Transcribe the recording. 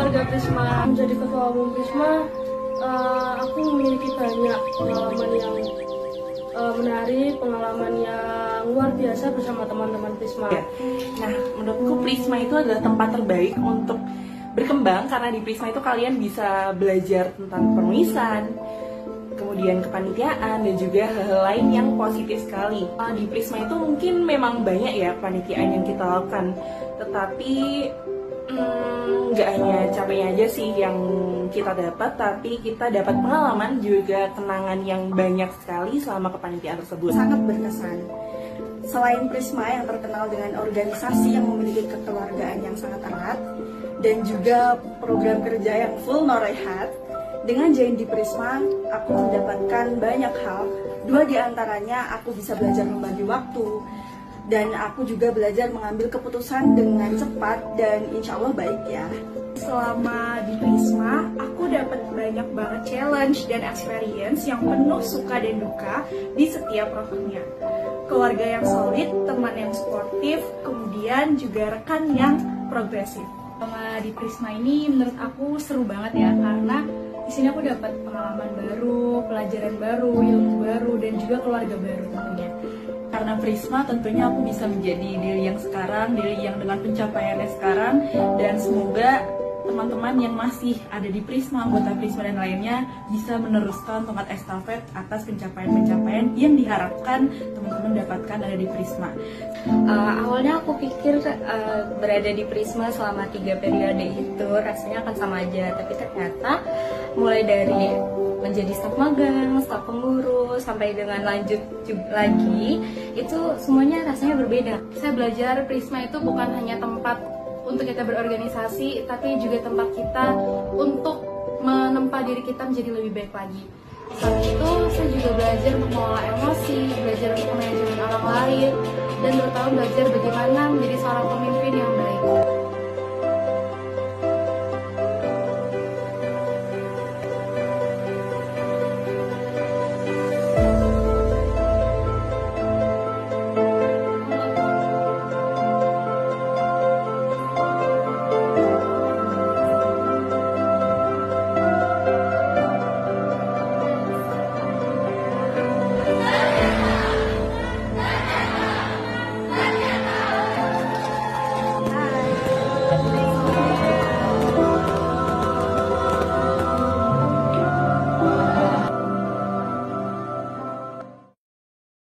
Keluarga Prisma, menjadi ketua umum Prisma, eh, aku memiliki banyak pengalaman yang eh, menarik, pengalaman yang luar biasa bersama teman-teman Prisma. Ya. Nah, menurutku Prisma itu adalah tempat terbaik untuk berkembang karena di Prisma itu kalian bisa belajar tentang penulisan, kemudian kepanitiaan dan juga hal-hal lain yang positif sekali. Ah, Di Prisma itu mungkin memang banyak ya kepanitiaan yang kita lakukan, tetapi mm, nggak hanya capeknya aja sih yang kita dapat, tapi kita dapat pengalaman juga kenangan yang banyak sekali selama kepanitiaan tersebut. sangat berkesan. Selain Prisma yang terkenal dengan organisasi yang memiliki kekeluargaan yang sangat erat dan juga program kerja yang full no rehat, dengan join di Prisma aku mendapatkan banyak hal. Dua di antaranya aku bisa belajar membagi waktu dan aku juga belajar mengambil keputusan dengan cepat dan insya Allah baik ya. Selama di Prisma, aku dapat banyak banget challenge dan experience yang penuh suka dan duka di setiap programnya. Keluarga yang solid, teman yang sportif, kemudian juga rekan yang progresif. Selama di Prisma ini menurut aku seru banget ya karena di sini aku dapat pengalaman baru, pelajaran baru, ilmu baru dan juga keluarga baru tentunya. Karena Prisma tentunya aku bisa menjadi diri yang sekarang, diri yang dengan pencapaiannya sekarang. Dan semoga teman-teman yang masih ada di Prisma, anggota Prisma dan lainnya bisa meneruskan tongkat estafet atas pencapaian-pencapaian yang diharapkan teman-teman dapatkan ada di Prisma. Uh, awalnya aku pikir uh, berada di Prisma selama tiga periode itu rasanya akan sama aja, tapi ternyata mulai dari menjadi staf magang, staf pengurus, sampai dengan lanjut ju- lagi itu semuanya rasanya berbeda. Saya belajar Prisma itu bukan hanya tempat untuk kita berorganisasi, tapi juga tempat kita untuk menempa diri kita menjadi lebih baik lagi. Saat itu saya juga belajar untuk mengelola emosi, belajar untuk manajemen orang lain, dan terutama belajar bagaimana menjadi seorang pemimpin